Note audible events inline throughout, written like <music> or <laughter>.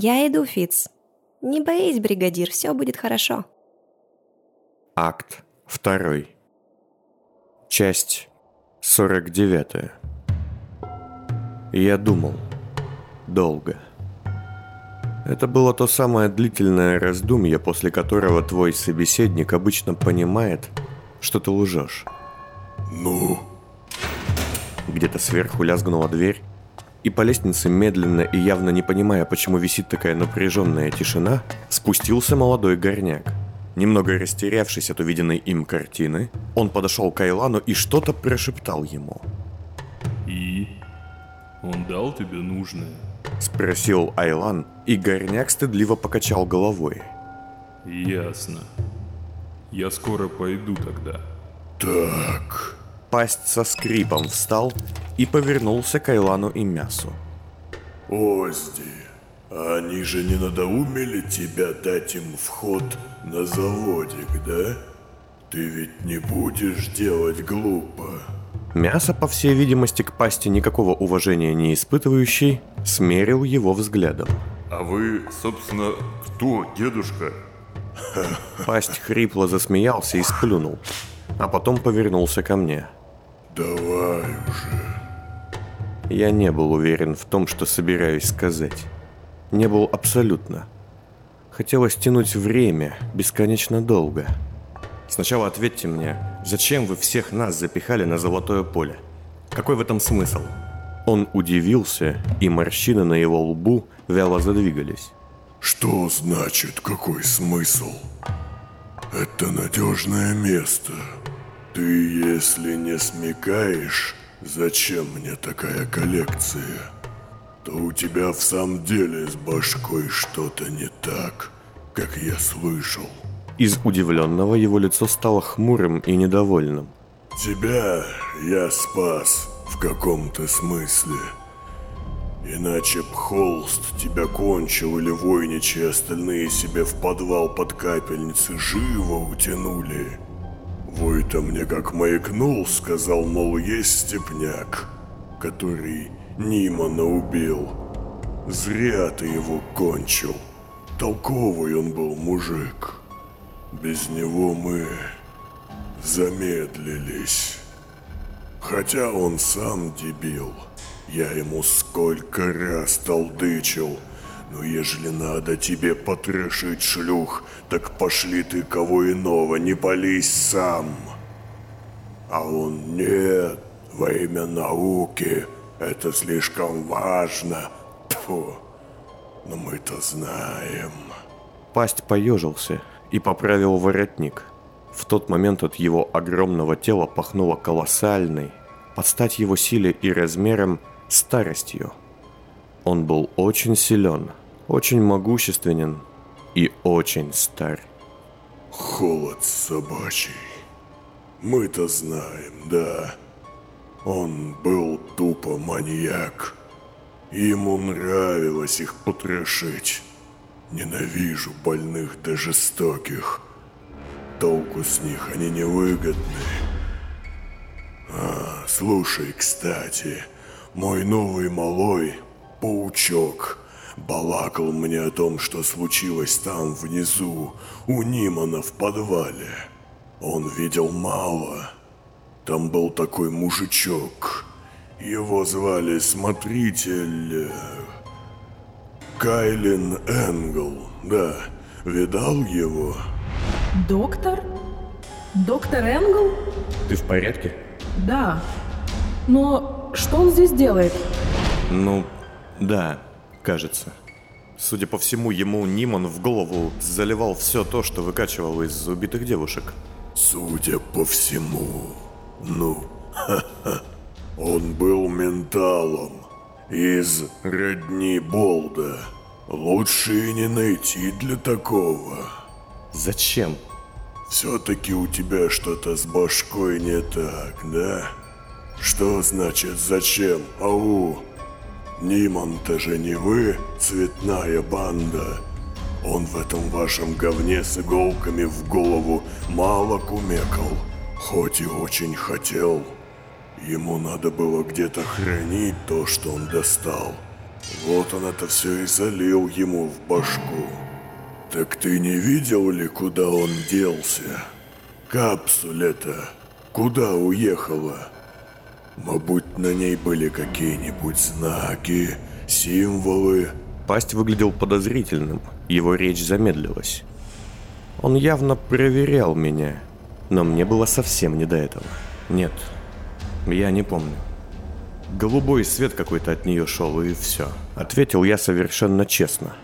Я иду, Фиц. Не боись, бригадир, все будет хорошо. Акт второй. Часть 49. Я думал. Долго. Это было то самое длительное раздумье, после которого твой собеседник обычно понимает, что ты лжешь. Ну? Где-то сверху лязгнула дверь, и по лестнице, медленно и явно не понимая, почему висит такая напряженная тишина, спустился молодой горняк. Немного растерявшись от увиденной им картины, он подошел к Айлану и что-то прошептал ему. И? Он дал тебе нужное? Спросил Айлан, и горняк стыдливо покачал головой. Ясно. Я скоро пойду тогда. Так. Пасть со скрипом встал и повернулся к Айлану и мясу. Озди, они же не надоумели тебя дать им вход на заводик, да? Ты ведь не будешь делать глупо. Мясо, по всей видимости, к пасти никакого уважения не испытывающий, смерил его взглядом. А вы, собственно, кто, дедушка? Пасть хрипло засмеялся и сплюнул, а потом повернулся ко мне. Давай уже. Я не был уверен в том, что собираюсь сказать. Не был абсолютно. Хотелось тянуть время бесконечно долго. Сначала ответьте мне, зачем вы всех нас запихали на золотое поле? Какой в этом смысл? Он удивился, и морщины на его лбу вяло задвигались. Что значит какой смысл? Это надежное место. Ты, если не смекаешь, зачем мне такая коллекция, то у тебя в самом деле с башкой что-то не так, как я слышал. Из удивленного его лицо стало хмурым и недовольным. Тебя я спас в каком-то смысле. Иначе б холст тебя кончил или войничи остальные себе в подвал под капельницы живо утянули. Вой-то мне как маякнул, сказал, мол, есть степняк, который Нимана убил. Зря ты его кончил. Толковый он был мужик. Без него мы замедлились. Хотя он сам дебил. Я ему сколько раз толдычил. Но ежели надо тебе потрошить шлюх, так пошли ты кого иного, не пались сам. А он нет, во имя науки, это слишком важно. Тьфу, но мы-то знаем. Пасть поежился и поправил воротник. В тот момент от его огромного тела пахнуло колоссальной, под стать его силе и размером, старостью. Он был очень силен, очень могущественен и очень стар. Холод собачий. Мы-то знаем, да. Он был тупо маньяк. Ему нравилось их потрошить. Ненавижу больных да жестоких. Толку с них они невыгодны. А, слушай, кстати, мой новый малой, паучок, балакал мне о том, что случилось там внизу, у Нимана в подвале. Он видел мало. Там был такой мужичок. Его звали Смотритель... э, Кайлин Энгл. Да, видал его? Доктор? Доктор Энгл? Ты в порядке? Да. Но что он здесь делает? Ну, да, кажется. Судя по всему, ему Ниман в голову заливал все то, что выкачивал из убитых девушек. Судя по всему. Ну, ха-ха. Он был менталом. Из родни Болда. Лучше и не найти для такого. Зачем? Все-таки у тебя что-то с башкой не так, да? Что значит зачем? Ау! Ниман-то же не вы, цветная банда. Он в этом вашем говне с иголками в голову мало кумекал, хоть и очень хотел. Ему надо было где-то хранить то, что он достал. Вот он это все и залил ему в башку. Так ты не видел ли, куда он делся? Капсуля-то куда уехала? Мабуть, на ней были какие-нибудь знаки, символы. Пасть выглядел подозрительным, его речь замедлилась. Он явно проверял меня, но мне было совсем не до этого. Нет, я не помню. Голубой свет какой-то от нее шел, и все. Ответил я совершенно честно.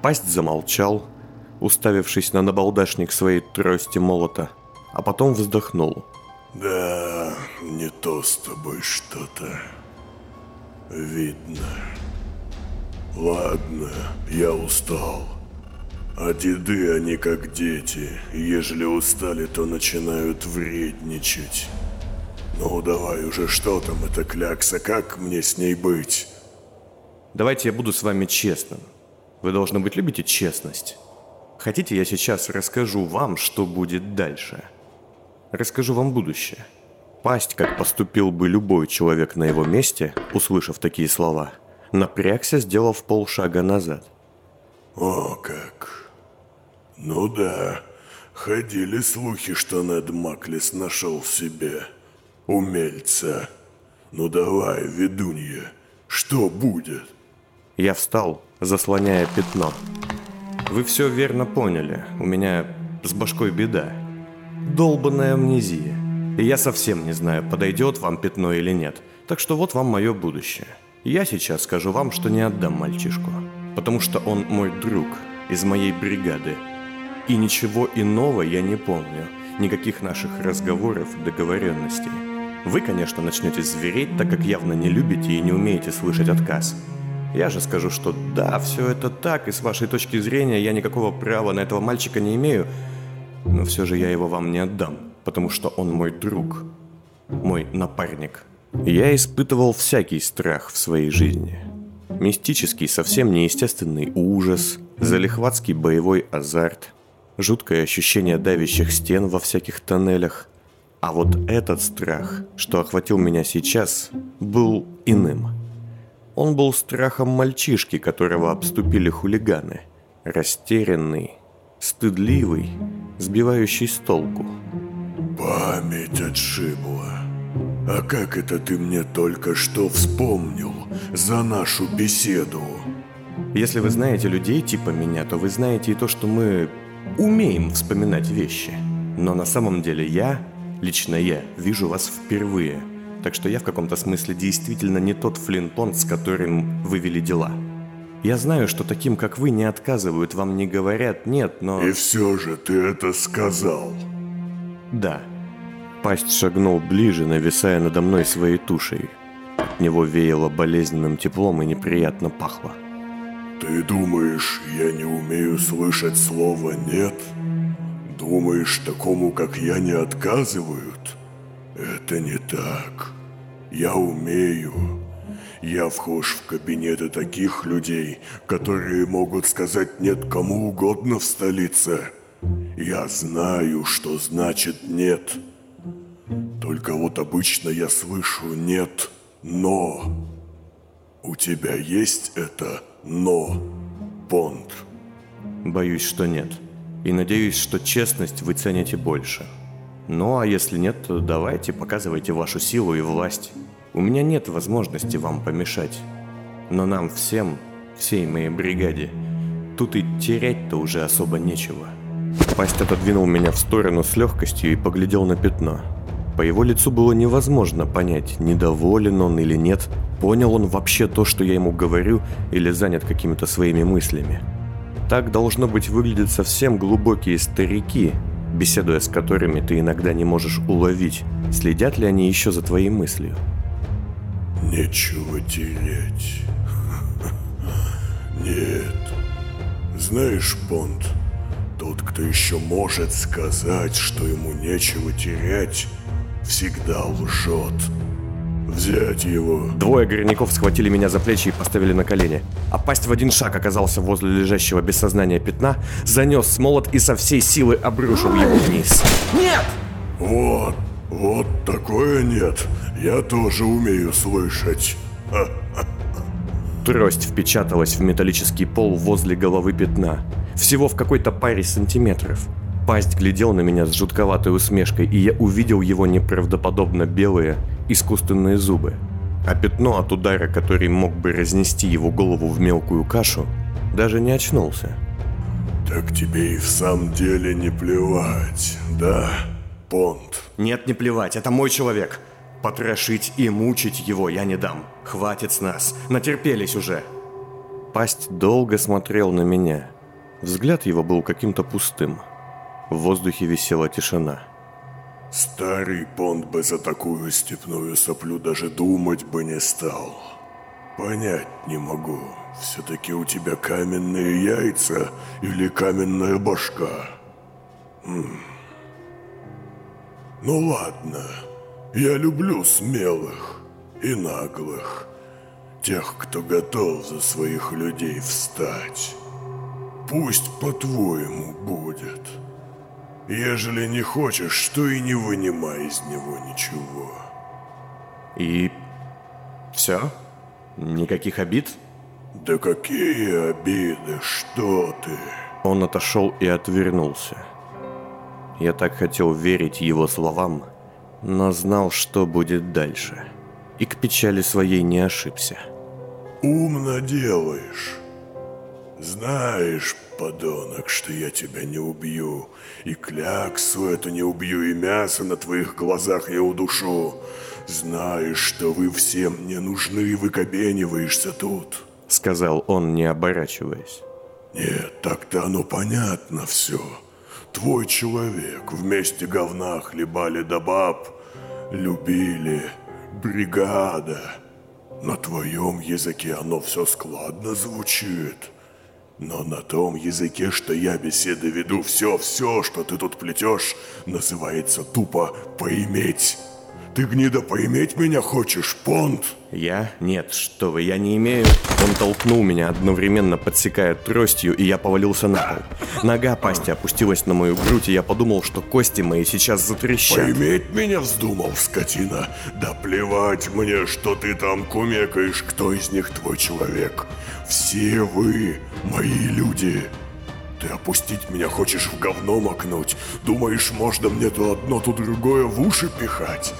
Пасть замолчал, уставившись на набалдашник своей трости молота, а потом вздохнул. Да, не то с тобой что-то. Видно. Ладно, я устал. А деды, они как дети. Ежели устали, то начинают вредничать. Ну давай уже, что там эта клякса, как мне с ней быть? Давайте я буду с вами честным. Вы, должны быть, любите честность. Хотите, я сейчас расскажу вам, что будет дальше? Расскажу вам будущее. Пасть, как поступил бы любой человек на его месте, услышав такие слова – напрягся, сделав полшага назад. О как. Ну да, ходили слухи, что Нед Маклис нашел себе умельца. Ну давай, ведунья, что будет? Я встал, заслоняя пятно. Вы все верно поняли, у меня с башкой беда. Долбанная амнезия. И я совсем не знаю, подойдет вам пятно или нет. Так что вот вам мое будущее. Я сейчас скажу вам, что не отдам мальчишку, потому что он мой друг из моей бригады. И ничего иного я не помню, никаких наших разговоров и договоренностей. Вы, конечно, начнете звереть, так как явно не любите и не умеете слышать отказ. Я же скажу, что да, все это так, и с вашей точки зрения я никакого права на этого мальчика не имею, но все же я его вам не отдам, потому что он мой друг, мой напарник. Я испытывал всякий страх в своей жизни. Мистический, совсем неестественный ужас, залихватский боевой азарт, жуткое ощущение давящих стен во всяких тоннелях. А вот этот страх, что охватил меня сейчас, был иным. Он был страхом мальчишки, которого обступили хулиганы. Растерянный, стыдливый, сбивающий с толку. Память отшибла. А как это ты мне только что вспомнил за нашу беседу? Если вы знаете людей типа меня, то вы знаете и то, что мы умеем вспоминать вещи. Но на самом деле я, лично я, вижу вас впервые. Так что я в каком-то смысле действительно не тот флинтон, с которым вы вели дела. Я знаю, что таким, как вы, не отказывают, вам не говорят «нет», но... И все же ты это сказал. Да. Пасть шагнул ближе, нависая надо мной своей тушей. От него веяло болезненным теплом и неприятно пахло. Ты думаешь, я не умею слышать слово «нет»? Думаешь, такому, как я, не отказывают? Это не так. Я умею. Я вхож в кабинеты таких людей, которые могут сказать «нет» кому угодно в столице. Я знаю, что значит «нет». Только вот обычно я слышу «нет», «но». У тебя есть это «но», Понт? Боюсь, что нет. И надеюсь, что честность вы цените больше. Ну, а если нет, то давайте, показывайте вашу силу и власть. У меня нет возможности вам помешать. Но нам всем, всей моей бригаде, тут и терять-то уже особо нечего. Пасть отодвинул меня в сторону с легкостью и поглядел на пятно. По его лицу было невозможно понять, недоволен он или нет, понял он вообще то, что я ему говорю, или занят какими-то своими мыслями. Так должно быть выглядят совсем глубокие старики, беседуя с которыми ты иногда не можешь уловить, следят ли они еще за твоей мыслью. Нечего терять. <laughs> Нет. Знаешь, Понт, тот, кто еще может сказать, что ему нечего терять, всегда лжет. Взять его. Двое горняков схватили меня за плечи и поставили на колени. А пасть в один шаг оказался возле лежащего без сознания пятна, занес молот и со всей силы обрушил его вниз. Нет! Вот, вот такое нет. Я тоже умею слышать. Трость впечаталась в металлический пол возле головы пятна. Всего в какой-то паре сантиметров. Пасть глядел на меня с жутковатой усмешкой, и я увидел его неправдоподобно белые, искусственные зубы. А пятно от удара, который мог бы разнести его голову в мелкую кашу, даже не очнулся. Так тебе и в самом деле не плевать, да, Понт? Нет, не плевать, это мой человек. Потрошить и мучить его я не дам. Хватит с нас, натерпелись уже. Пасть долго смотрел на меня. Взгляд его был каким-то пустым. В воздухе висела тишина. Старый Понт бы за такую степную соплю даже думать бы не стал. Понять не могу, все-таки у тебя каменные яйца или каменная башка? М. Ну ладно, я люблю смелых и наглых. Тех, кто готов за своих людей встать. Пусть по-твоему будет. Ежели не хочешь, что и не вынимай из него ничего. И... все? Никаких обид? Да какие обиды, что ты? Он отошел и отвернулся. Я так хотел верить его словам, но знал, что будет дальше. И к печали своей не ошибся. Умно делаешь. Знаешь, подонок, что я тебя не убью. И кляксу эту не убью, и мясо на твоих глазах я удушу. Знаешь, что вы всем мне нужны и выкобениваешься тут. Сказал он, не оборачиваясь. Нет, так-то оно понятно все. Твой человек вместе говна хлебали да баб, любили, бригада. На твоем языке оно все складно звучит. Но на том языке, что я беседы веду, все-все, что ты тут плетешь, называется тупо «поиметь». Ты, гнида, поиметь меня хочешь, Понт? Я? Нет, что вы, я не имею... Он толкнул меня, одновременно подсекая тростью, и я повалился на пол. Нога пасти опустилась на мою грудь, и я подумал, что кости мои сейчас затрещат. Поиметь меня вздумал, скотина? Да плевать мне, что ты там кумекаешь, кто из них твой человек. Все вы мои люди. Ты опустить меня хочешь в говно макнуть? Думаешь, можно мне то одно, то другое в уши пихать?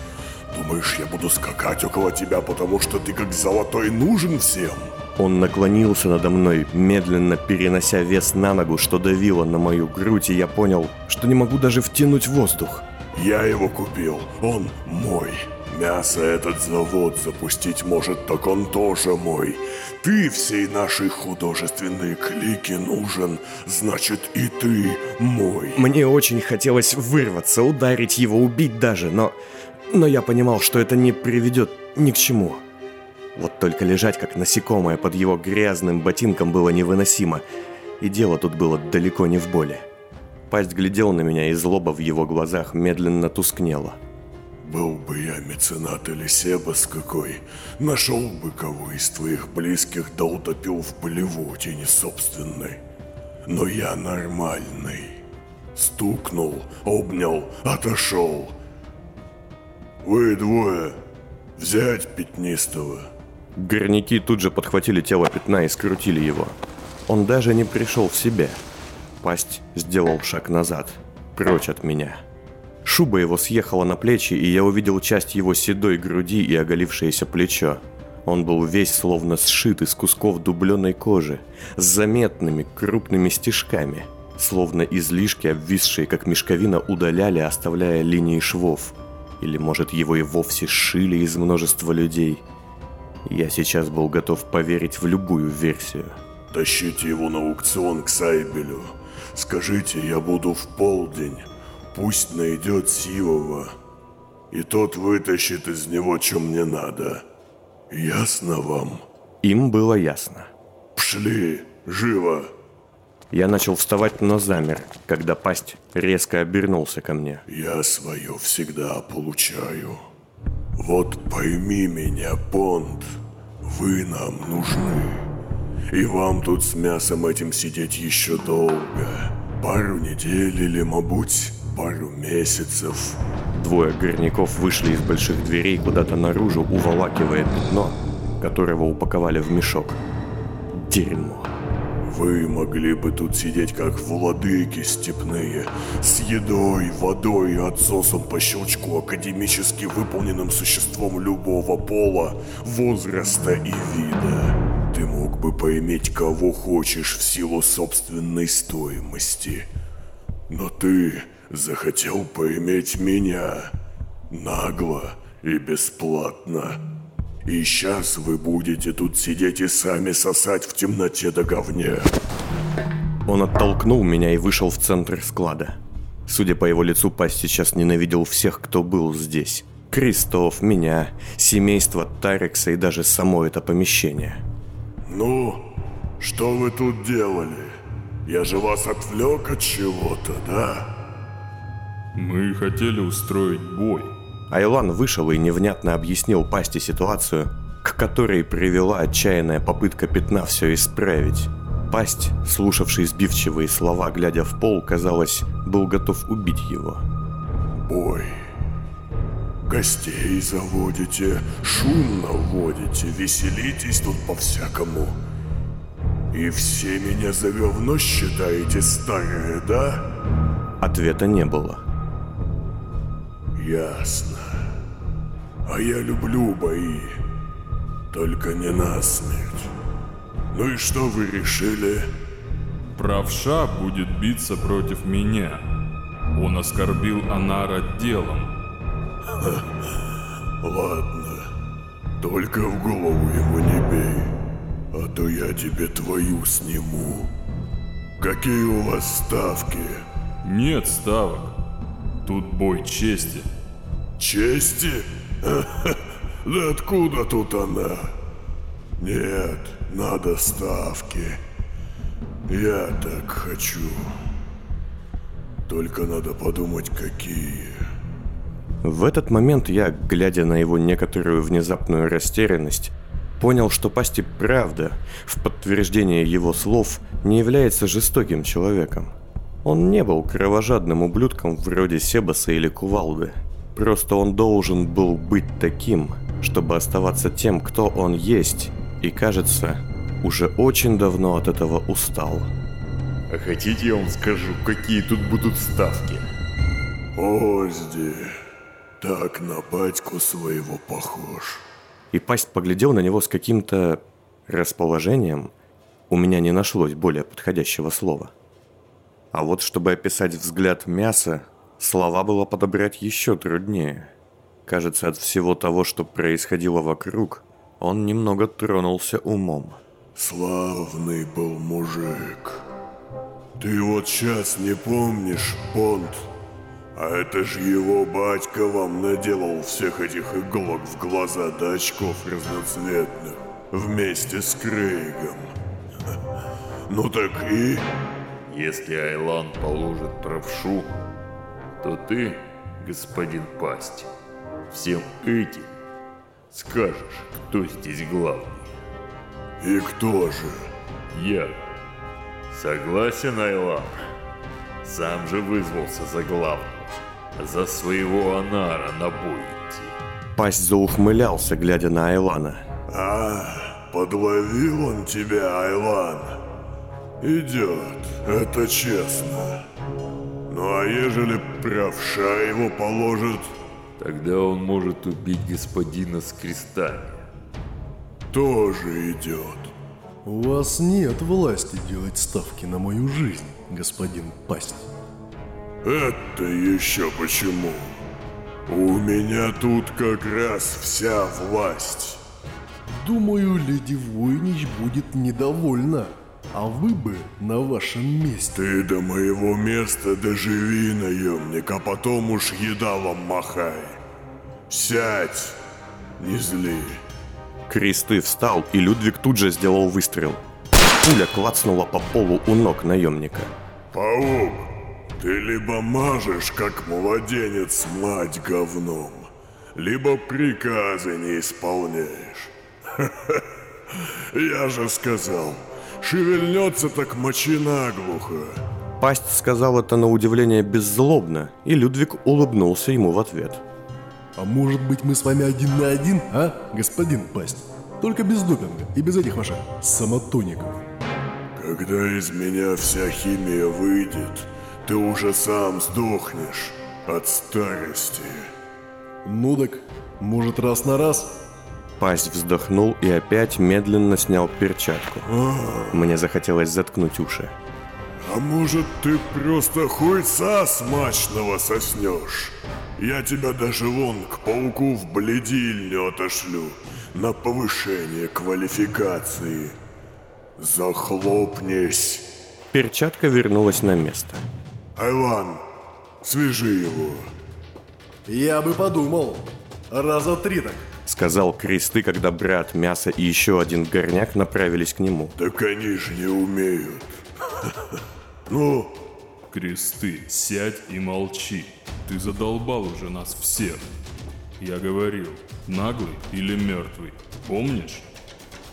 Думаешь, я буду скакать около тебя, потому что ты как золотой нужен всем? Он наклонился надо мной, медленно перенося вес на ногу, что давило на мою грудь, и я понял, что не могу даже втянуть воздух. Я его купил, он мой. Мясо этот завод запустить может, так он тоже мой. Ты всей нашей художественной клике нужен, значит и ты мой. Мне очень хотелось вырваться, ударить его, убить даже, но но я понимал, что это не приведет ни к чему. Вот только лежать как насекомое под его грязным ботинком было невыносимо, и дело тут было далеко не в боли. Пасть глядел на меня, и злоба в его глазах медленно тускнела. Был бы я меценат или себас какой, нашел бы кого из твоих близких да утопил в блевотине собственной. Но я нормальный. Стукнул, обнял, отошел – вы двое. Взять пятнистого. Горняки тут же подхватили тело пятна и скрутили его. Он даже не пришел в себя. Пасть сделал шаг назад, прочь от меня. Шуба его съехала на плечи, и я увидел часть его седой груди и оголившееся плечо. Он был весь словно сшит из кусков дубленой кожи, с заметными крупными стежками, словно излишки, обвисшие как мешковина, удаляли, оставляя линии швов – или, может, его и вовсе сшили из множества людей. Я сейчас был готов поверить в любую версию. Тащите его на аукцион к Сайбелю. Скажите, я буду в полдень. Пусть найдет Сивова. И тот вытащит из него, что мне надо. Ясно вам? Им было ясно. Пшли, живо! Я начал вставать, но замер, когда пасть резко обернулся ко мне. Я свое всегда получаю. Вот пойми меня, Понт, вы нам нужны. И вам тут с мясом этим сидеть еще долго. Пару недель или, мабуть, пару месяцев. Двое горняков вышли из больших дверей куда-то наружу, уволакивая пятно, которого упаковали в мешок. дерьмо. Вы могли бы тут сидеть как владыки степные, с едой, водой и отсосом по щелчку, академически выполненным существом любого пола, возраста и вида. Ты мог бы поиметь кого хочешь в силу собственной стоимости. Но ты захотел поиметь меня. Нагло и бесплатно. И сейчас вы будете тут сидеть и сами сосать в темноте до говне. Он оттолкнул меня и вышел в центр склада. Судя по его лицу, Пасть сейчас ненавидел всех, кто был здесь. Крестов, меня, семейство Тарекса и даже само это помещение. Ну, что вы тут делали? Я же вас отвлек от чего-то, да? Мы хотели устроить бой. Айлан вышел и невнятно объяснил Пасти ситуацию, к которой привела отчаянная попытка Пятна все исправить. Пасть, слушавший сбивчивые слова, глядя в пол, казалось, был готов убить его. Бой. Гостей заводите, шум наводите, веселитесь тут по-всякому. И все меня за говно считаете старые, да? Ответа не было. Ясно. А я люблю бои. Только не насмерть. Ну и что вы решили? Правша будет биться против меня. Он оскорбил Анара делом. <laughs> Ладно. Только в голову его не бей. А то я тебе твою сниму. Какие у вас ставки? Нет ставок. Тут бой чести. Чести? <laughs> Да откуда тут она? Нет, надо ставки. Я так хочу. Только надо подумать, какие. В этот момент я, глядя на его некоторую внезапную растерянность, понял, что Пасти правда, в подтверждение его слов, не является жестоким человеком. Он не был кровожадным ублюдком вроде Себаса или Кувалды. Просто он должен был быть таким, чтобы оставаться тем, кто он есть, и, кажется, уже очень давно от этого устал. А хотите я вам скажу, какие тут будут ставки? Озди, так на батьку своего похож. И пасть поглядел на него с каким-то расположением. У меня не нашлось более подходящего слова. А вот чтобы описать взгляд мяса, слова было подобрать еще труднее. Кажется, от всего того, что происходило вокруг, он немного тронулся умом. Славный был мужик. Ты вот сейчас не помнишь, Понт? А это ж его батька вам наделал всех этих иголок в глаза до очков разноцветных. Вместе с Крейгом. <laughs> Ну так и... Если Айлан положит правшу, то ты, господин Пасть, всем этим скажешь, кто здесь главный. И кто же? Я. Согласен, Айлан? Сам же вызвался за главного. За своего Анара на бой идти. Пасть заухмылялся, глядя на Айлана. А, подловил он тебя, Айлан. Идет, это честно. Ну а ежели правша его положит, Тогда он может убить господина с крестами. тоже идет. У вас нет власти делать ставки на мою жизнь, господин Пасть. Это еще почему? У меня тут как раз вся власть. Думаю, леди Войнич будет недовольна. А вы бы на вашем месте. Ты до моего места доживи, наемник, а потом уж едалом махай. Сядь, не зли. Кресты встал, и Людвиг тут же сделал выстрел. Пуля клацнула по полу у ног наемника. Паук, ты либо мажешь, как младенец, мать говном, либо приказы не исполняешь. <laughs> Я же сказал, шевельнется так мочи наглухо. Пасть сказал это на удивление беззлобно, и Людвиг улыбнулся ему в ответ. А может быть мы с вами один на один, а, господин Пасть? Только без допинга и без этих ваших самотоников. Когда из меня вся химия выйдет, ты уже сам сдохнешь от старости. Ну так, может раз на раз? Пасть вздохнул и опять медленно снял перчатку. Мне захотелось заткнуть уши. А может ты просто хуйца смачного соснешь? Я тебя даже вон к пауку в бледильню отошлю на повышение квалификации. Захлопнись. Перчатка вернулась на место. Айлан, свяжи его. Я бы подумал. Раза три так. Сказал Кресты, когда брат, мясо и еще один горняк направились к нему. Так они же не умеют. <laughs> Ну, Кресты, сядь и молчи. Ты задолбал уже нас всех. Я говорил, наглый или мертвый, помнишь?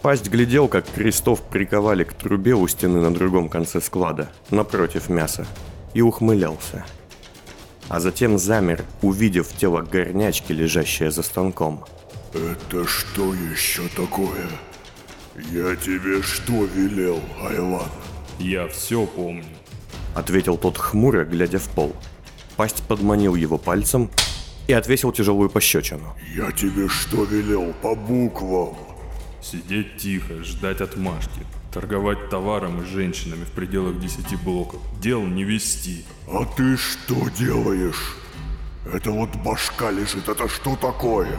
Пасть глядел, как крестов приковали к трубе у стены на другом конце склада, напротив мяса, и ухмылялся. А затем замер, увидев тело горнячки, лежащее за станком. это что еще такое? Я тебе что велел, Айлан? Я все помню. Ответил тот хмуро, глядя в пол. Пасть подманил его пальцем и отвесил тяжелую пощечину. Я тебе что велел по буквам? Сидеть тихо, ждать отмашки. Торговать товаром и женщинами в пределах 10 блоков. Дел не вести. А ты что делаешь? Это вот башка лежит, это что такое?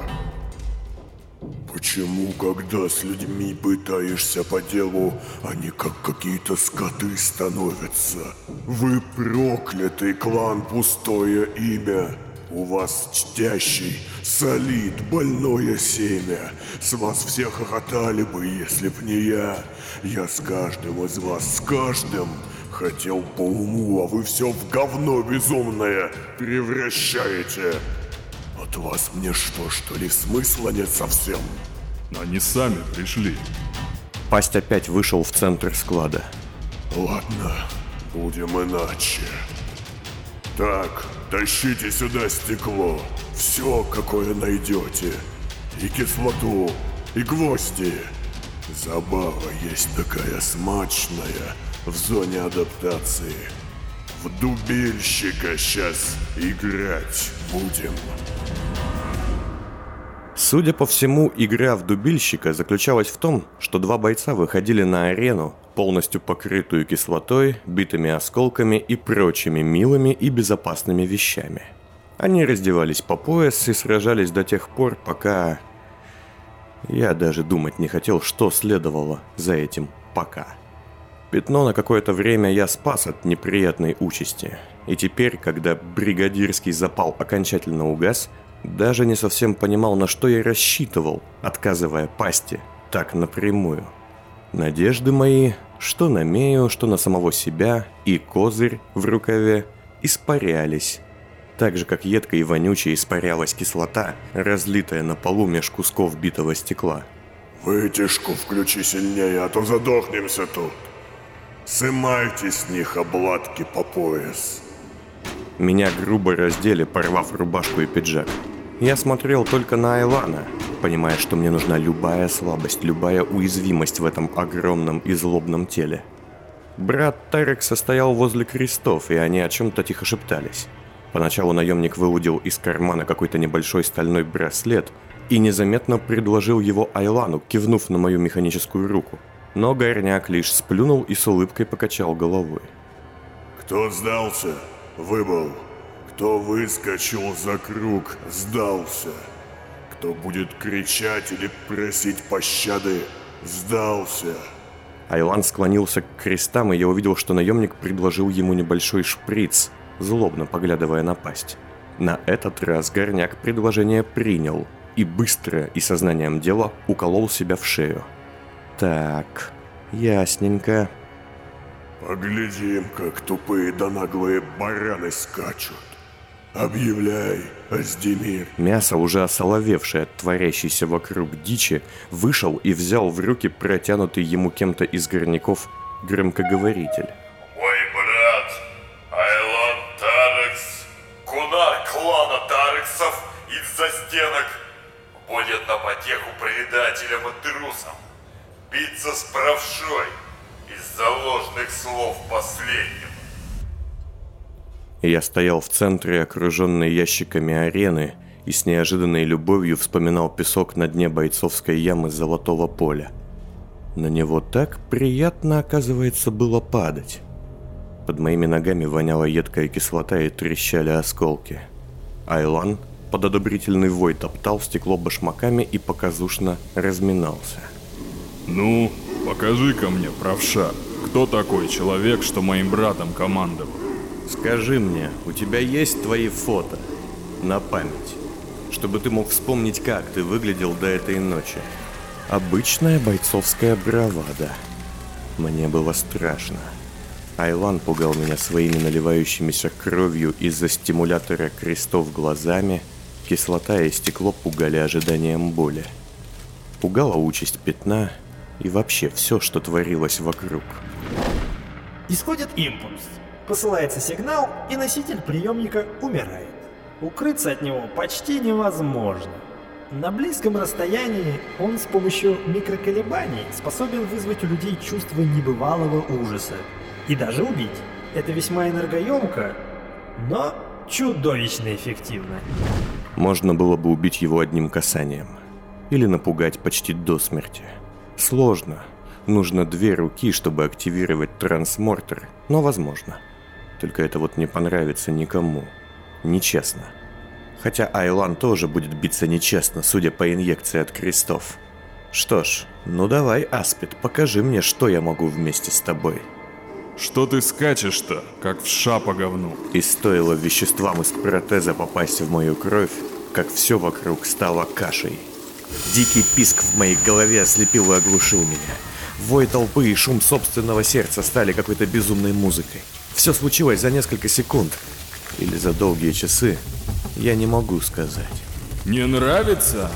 Почему, когда с людьми пытаешься по делу, они как какие-то скоты становятся? Вы проклятый клан Пустое Имя. У вас чтящий, солид, больное семя. С вас все хохотали бы, если б не я. Я с каждым из вас, с каждым хотел по уму, а вы все в говно безумное превращаете. От вас мне что, что ли, смысла нет совсем? Они сами пришли. Пасть опять вышел в центр склада. Ладно, будем иначе. Так, тащите сюда стекло. Все, какое найдете. И кислоту, и гвозди. Забава есть такая смачная в зоне адаптации. В дубельщика сейчас играть будем. Судя по всему, игра в дубильщика заключалась в том, что два бойца выходили на арену, полностью покрытую кислотой, битыми осколками и прочими милыми и безопасными вещами. Они раздевались по пояс и сражались до тех пор, пока... Я даже думать не хотел, что следовало за этим «пока». Пятно на какое-то время я спас от неприятной участи. И теперь, когда бригадирский запал окончательно угас, даже не совсем понимал, на что я рассчитывал, отказывая пасти так напрямую. Надежды мои, что на Мею, что на самого себя, и козырь в рукаве, испарялись. Так же, как едко и вонюче испарялась кислота, разлитая на полу меж кусков битого стекла. Вытяжку включи сильнее, а то задохнемся тут. Сымайте с них обладки по пояс. Меня грубо раздели, порвав рубашку и пиджак. Я смотрел только на Айлана, понимая, что мне нужна любая слабость, любая уязвимость в этом огромном и злобном теле. Брат Тарек состоял возле крестов, и они о чем-то тихо шептались. Поначалу наемник выудил из кармана какой-то небольшой стальной браслет и незаметно предложил его Айлану, кивнув на мою механическую руку. Но горняк лишь сплюнул и с улыбкой покачал головой. Кто сдался, выбыл. Кто выскочил за круг, сдался. Кто будет кричать или просить пощады, сдался. Айлан склонился к крестам, и я увидел, что наемник предложил ему небольшой шприц, злобно поглядывая на пасть. На этот раз горняк предложение принял и быстро и сознанием дела уколол себя в шею. Так, ясненько. Поглядим, как тупые да наглые бараны скачут. Объявляй, Аздемир. Мясо, уже осоловевшее от творящейся вокруг дичи, вышел и взял в руки протянутый ему кем-то из горняков громкоговоритель. Мой брат, Айлан Тарекс, кунар клана Тарексов из-за стенок, будет на потеху предателям и трусам, биться с правшой, из-за ложных слов последнего. Я стоял в центре, окруженный ящиками арены, и с неожиданной любовью вспоминал песок на дне бойцовской ямы золотого поля. На него так приятно, оказывается, было падать. Под моими ногами воняла едкая кислота и трещали осколки. Айлан под одобрительный вой топтал стекло башмаками и показушно разминался. Ну, покажи-ка мне, правша, кто такой человек, что моим братом командовал? Скажи мне, у тебя есть твои фото? На память. Чтобы ты мог вспомнить, как ты выглядел до этой ночи. Обычная бойцовская бравада. Мне было страшно. Айлан пугал меня своими наливающимися кровью из-за стимулятора крестов глазами, кислота и стекло пугали ожиданием боли. Пугала участь пятна и вообще все, что творилось вокруг. Исходит импульс. Посылается сигнал, и носитель приемника умирает. Укрыться от него почти невозможно. На близком расстоянии он с помощью микроколебаний способен вызвать у людей чувство небывалого ужаса и даже убить. Это весьма энергоемко, но чудовищно эффективно. Можно было бы убить его одним касанием. Или напугать почти до смерти. Сложно. Нужно две руки, чтобы активировать трансмортер, но возможно. Только это вот не понравится никому. Нечестно. Хотя Айлан тоже будет биться нечестно, судя по инъекции от крестов. Что ж, ну давай, Аспид, покажи мне, что я могу вместе с тобой. Что ты скачешь-то, как в ша по говну? И стоило веществам из протеза попасть в мою кровь, как все вокруг стало кашей. Дикий писк в моей голове ослепил и оглушил меня. Вой толпы и шум собственного сердца стали какой-то безумной музыкой. Все случилось за несколько секунд. Или за долгие часы. Я не могу сказать. Не нравится?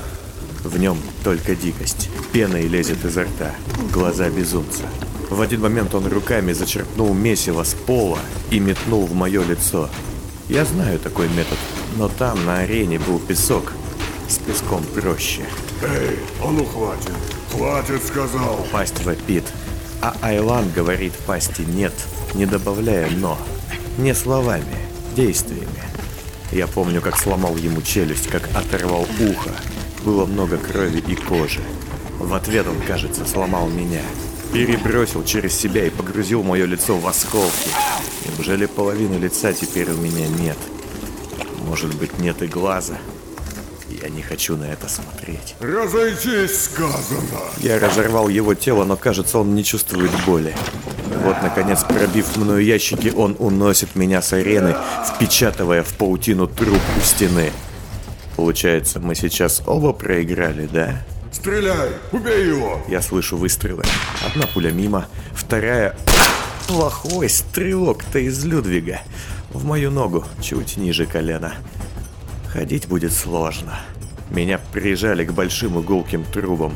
В нем только дикость. Пеной лезет изо рта. Глаза безумца. В один момент он руками зачерпнул месиво с пола и метнул в мое лицо. Я знаю такой метод, но там на арене был песок. С песком проще. Эй, а ну хватит. Хватит, сказал. Пасть вопит. А Айлан говорит пасти нет, не добавляя «но». Не словами, действиями. Я помню, как сломал ему челюсть, как оторвал ухо. Было много крови и кожи. В ответ он, кажется, сломал меня. Перебросил через себя и погрузил мое лицо в осколки. Неужели половины лица теперь у меня нет? Может быть, нет и глаза? Я не хочу на это смотреть. Разойтись, сказано. Я разорвал его тело, но кажется, он не чувствует боли. Вот, наконец, пробив мною ящики, он уносит меня с арены, впечатывая в паутину труп у стены. Получается, мы сейчас оба проиграли, да? Стреляй! Убей его! Я слышу выстрелы. Одна пуля мимо, вторая... Плохой стрелок-то из Людвига. В мою ногу, чуть ниже колена. Ходить будет сложно. Меня прижали к большим игулким трубам.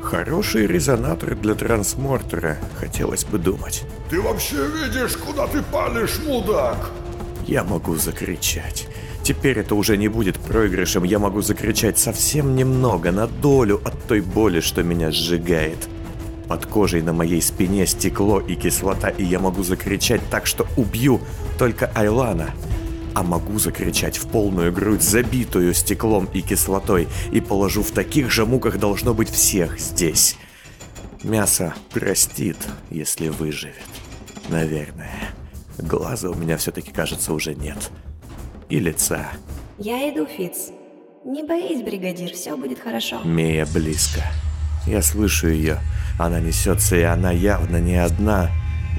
Хороший резонатор для трансмортера, хотелось бы думать. Ты вообще видишь, куда ты палишь, мудак? Я могу закричать. Теперь это уже не будет проигрышем, я могу закричать совсем немного, на долю от той боли, что меня сжигает. Под кожей на моей спине стекло и кислота, и я могу закричать так, что убью только Айлана. А могу закричать в полную грудь, забитую стеклом и кислотой, и положу в таких же муках должно быть всех здесь. Мясо простит, если выживет. Наверное. Глаза у меня все-таки, кажется, уже нет. И лица. Я иду, Фиц. Не боись, бригадир, все будет хорошо. Мия близко. Я слышу ее. Она несется, и она явно не одна,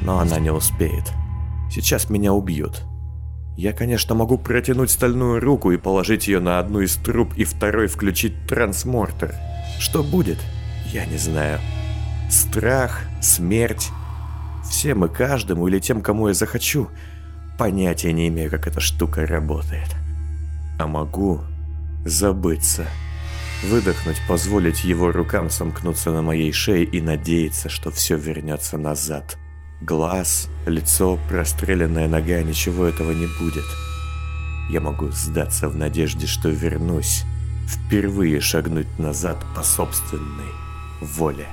но она не успеет. Сейчас меня убьют. Я, конечно, могу протянуть стальную руку и положить ее на одну из труб и второй включить трансмортер. Что будет? Я не знаю. Страх, смерть. Всем и каждому или тем, кому я захочу. Понятия не имею, как эта штука работает. А могу забыться. Выдохнуть, позволить его рукам сомкнуться на моей шее и надеяться, что все вернется назад. Глаз, лицо, простреленная нога, ничего этого не будет. Я могу сдаться в надежде, что вернусь. Впервые шагнуть назад по собственной воле.